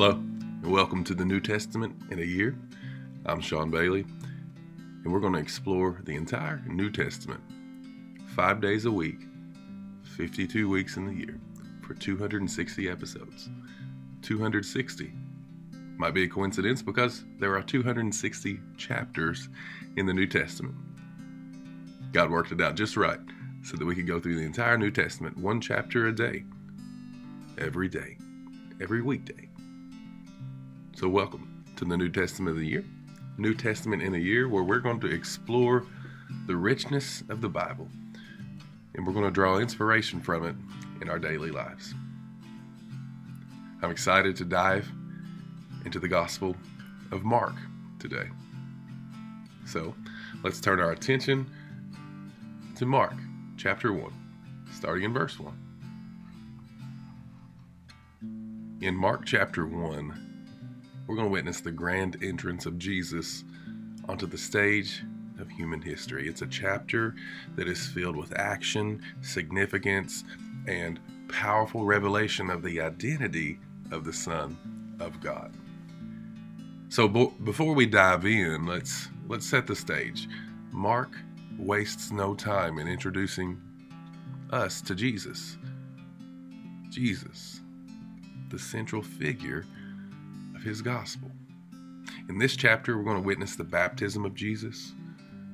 Hello, and welcome to the New Testament in a year. I'm Sean Bailey, and we're going to explore the entire New Testament five days a week, 52 weeks in the year, for 260 episodes. 260 might be a coincidence because there are 260 chapters in the New Testament. God worked it out just right so that we could go through the entire New Testament, one chapter a day, every day, every weekday. So, welcome to the New Testament of the Year, New Testament in a Year, where we're going to explore the richness of the Bible and we're going to draw inspiration from it in our daily lives. I'm excited to dive into the Gospel of Mark today. So, let's turn our attention to Mark chapter 1, starting in verse 1. In Mark chapter 1, we're going to witness the grand entrance of Jesus onto the stage of human history. It's a chapter that is filled with action, significance, and powerful revelation of the identity of the Son of God. So before we dive in, let's let's set the stage. Mark wastes no time in introducing us to Jesus. Jesus, the central figure of his gospel. In this chapter, we're going to witness the baptism of Jesus,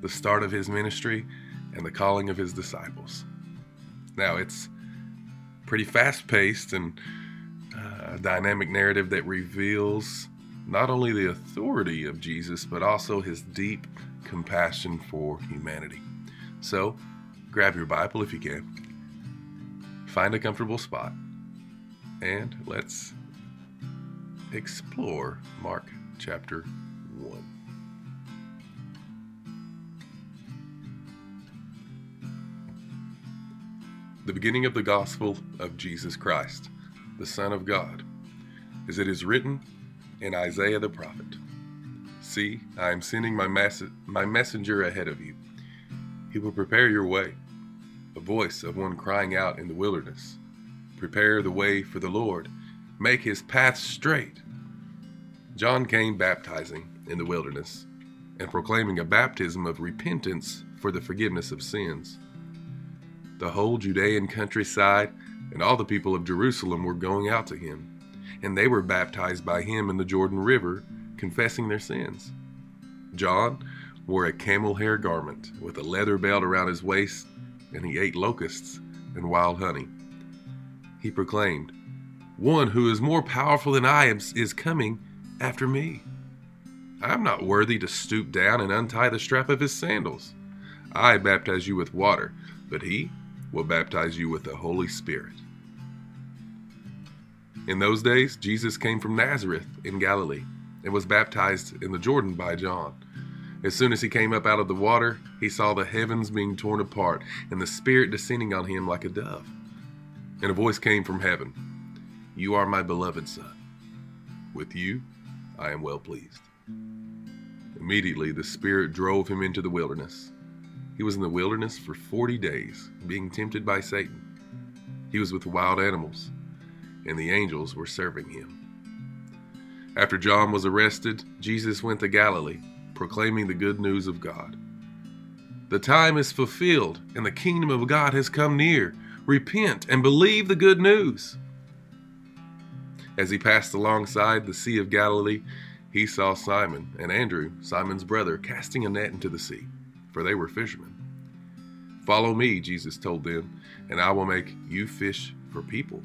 the start of his ministry, and the calling of his disciples. Now, it's pretty fast paced and uh, a dynamic narrative that reveals not only the authority of Jesus, but also his deep compassion for humanity. So, grab your Bible if you can, find a comfortable spot, and let's explore Mark chapter 1. The beginning of the gospel of Jesus Christ, the Son of God, as it is written in Isaiah the prophet See, I am sending my, my messenger ahead of you. He will prepare your way, a voice of one crying out in the wilderness. Prepare the way for the Lord, make his path straight. John came baptizing in the wilderness and proclaiming a baptism of repentance for the forgiveness of sins. The whole Judean countryside and all the people of Jerusalem were going out to him, and they were baptized by him in the Jordan River, confessing their sins. John wore a camel hair garment with a leather belt around his waist, and he ate locusts and wild honey. He proclaimed, One who is more powerful than I is coming after me. I'm not worthy to stoop down and untie the strap of his sandals. I baptize you with water, but he will baptize you with the Holy Spirit. In those days, Jesus came from Nazareth in Galilee and was baptized in the Jordan by John. As soon as he came up out of the water, he saw the heavens being torn apart and the Spirit descending on him like a dove. And a voice came from heaven You are my beloved Son. With you I am well pleased. Immediately the Spirit drove him into the wilderness. He was in the wilderness for forty days, being tempted by Satan. He was with wild animals, and the angels were serving him. After John was arrested, Jesus went to Galilee, proclaiming the good news of God. The time is fulfilled, and the kingdom of God has come near. Repent and believe the good news. As he passed alongside the Sea of Galilee, he saw Simon and Andrew, Simon's brother, casting a net into the sea, for they were fishermen. Follow me, Jesus told them, and I will make you fish for people.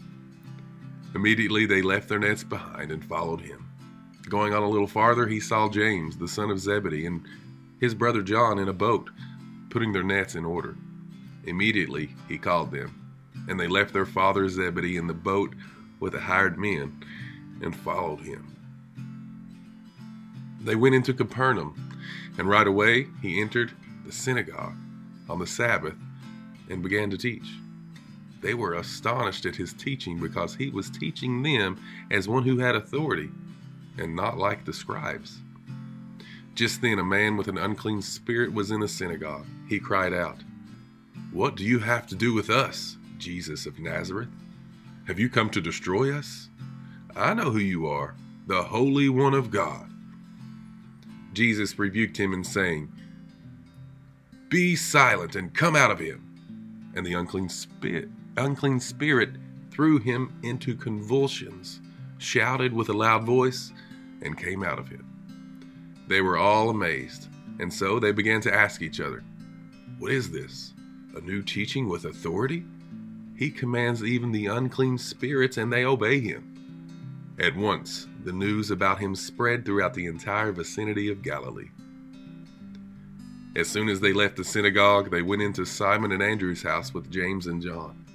Immediately they left their nets behind and followed him. Going on a little farther, he saw James, the son of Zebedee, and his brother John in a boat, putting their nets in order. Immediately he called them, and they left their father Zebedee in the boat with the hired men and followed him. They went into Capernaum, and right away he entered the synagogue on the Sabbath and began to teach. They were astonished at his teaching because he was teaching them as one who had authority and not like the scribes. Just then, a man with an unclean spirit was in the synagogue. He cried out, What do you have to do with us, Jesus of Nazareth? Have you come to destroy us? I know who you are, the Holy One of God. Jesus rebuked him and saying, Be silent and come out of him. And the unclean spirit, unclean spirit threw him into convulsions, shouted with a loud voice, and came out of him. They were all amazed, and so they began to ask each other, What is this? A new teaching with authority? He commands even the unclean spirits, and they obey him. At once, the news about him spread throughout the entire vicinity of Galilee. As soon as they left the synagogue, they went into Simon and Andrew's house with James and John.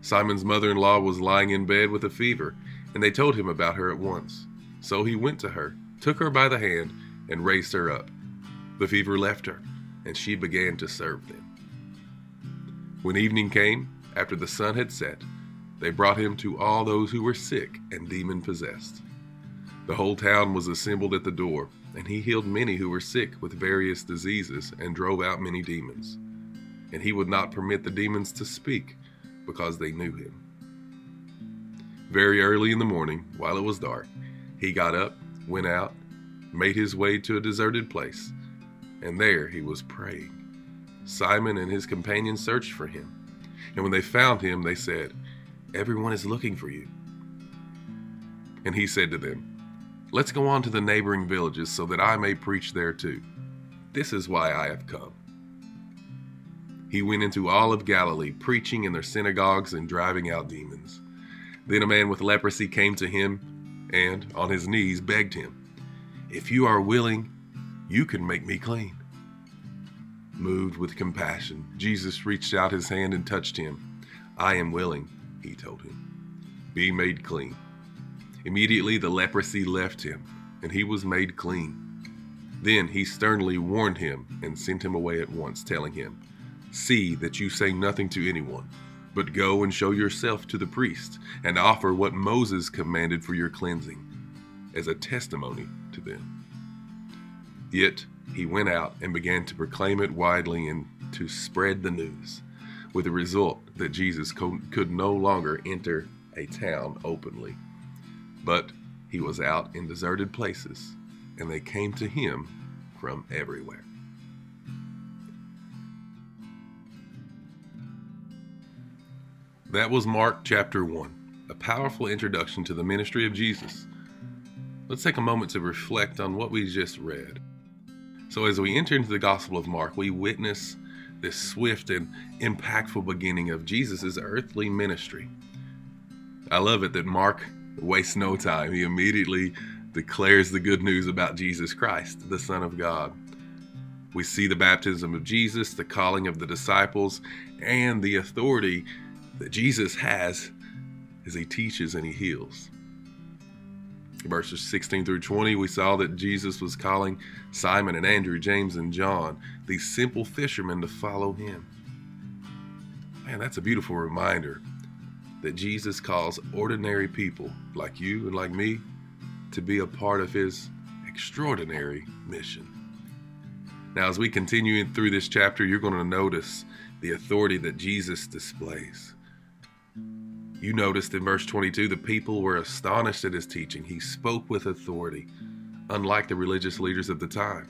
Simon's mother in law was lying in bed with a fever, and they told him about her at once. So he went to her, took her by the hand, and raised her up. The fever left her, and she began to serve them. When evening came, after the sun had set, they brought him to all those who were sick and demon possessed. The whole town was assembled at the door, and he healed many who were sick with various diseases and drove out many demons. And he would not permit the demons to speak, because they knew him. Very early in the morning, while it was dark, he got up, went out, made his way to a deserted place, and there he was praying. Simon and his companions searched for him, and when they found him, they said, Everyone is looking for you. And he said to them, Let's go on to the neighboring villages so that I may preach there too. This is why I have come. He went into all of Galilee, preaching in their synagogues and driving out demons. Then a man with leprosy came to him and, on his knees, begged him, If you are willing, you can make me clean. Moved with compassion, Jesus reached out his hand and touched him. I am willing, he told him. Be made clean. Immediately the leprosy left him, and he was made clean. Then he sternly warned him and sent him away at once, telling him, See that you say nothing to anyone, but go and show yourself to the priest, and offer what Moses commanded for your cleansing, as a testimony to them. Yet he went out and began to proclaim it widely and to spread the news with the result that Jesus could no longer enter a town openly. But he was out in deserted places, and they came to him from everywhere. That was Mark chapter 1, a powerful introduction to the ministry of Jesus. Let's take a moment to reflect on what we just read. So, as we enter into the Gospel of Mark, we witness this swift and impactful beginning of Jesus' earthly ministry. I love it that Mark wastes no time. He immediately declares the good news about Jesus Christ, the Son of God. We see the baptism of Jesus, the calling of the disciples, and the authority that Jesus has as he teaches and he heals verses 16 through 20, we saw that Jesus was calling Simon and Andrew, James and John, these simple fishermen, to follow him. Man, that's a beautiful reminder that Jesus calls ordinary people like you and like me to be a part of his extraordinary mission. Now, as we continue through this chapter, you're going to notice the authority that Jesus displays. You noticed in verse 22 the people were astonished at his teaching. He spoke with authority, unlike the religious leaders of the time.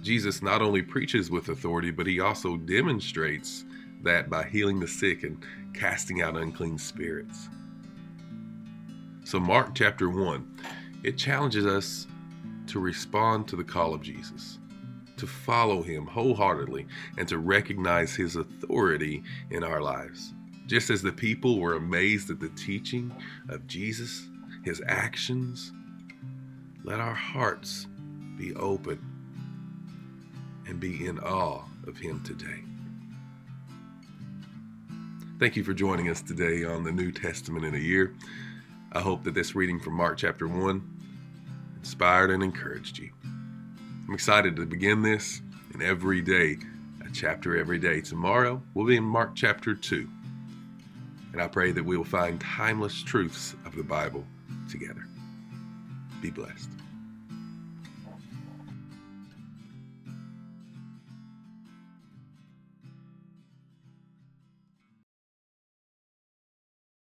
Jesus not only preaches with authority, but he also demonstrates that by healing the sick and casting out unclean spirits. So, Mark chapter 1, it challenges us to respond to the call of Jesus, to follow him wholeheartedly, and to recognize his authority in our lives. Just as the people were amazed at the teaching of Jesus, his actions, let our hearts be open and be in awe of him today. Thank you for joining us today on the New Testament in a Year. I hope that this reading from Mark chapter 1 inspired and encouraged you. I'm excited to begin this and every day, a chapter every day. Tomorrow we'll be in Mark chapter 2. And I pray that we will find timeless truths of the Bible together. Be blessed.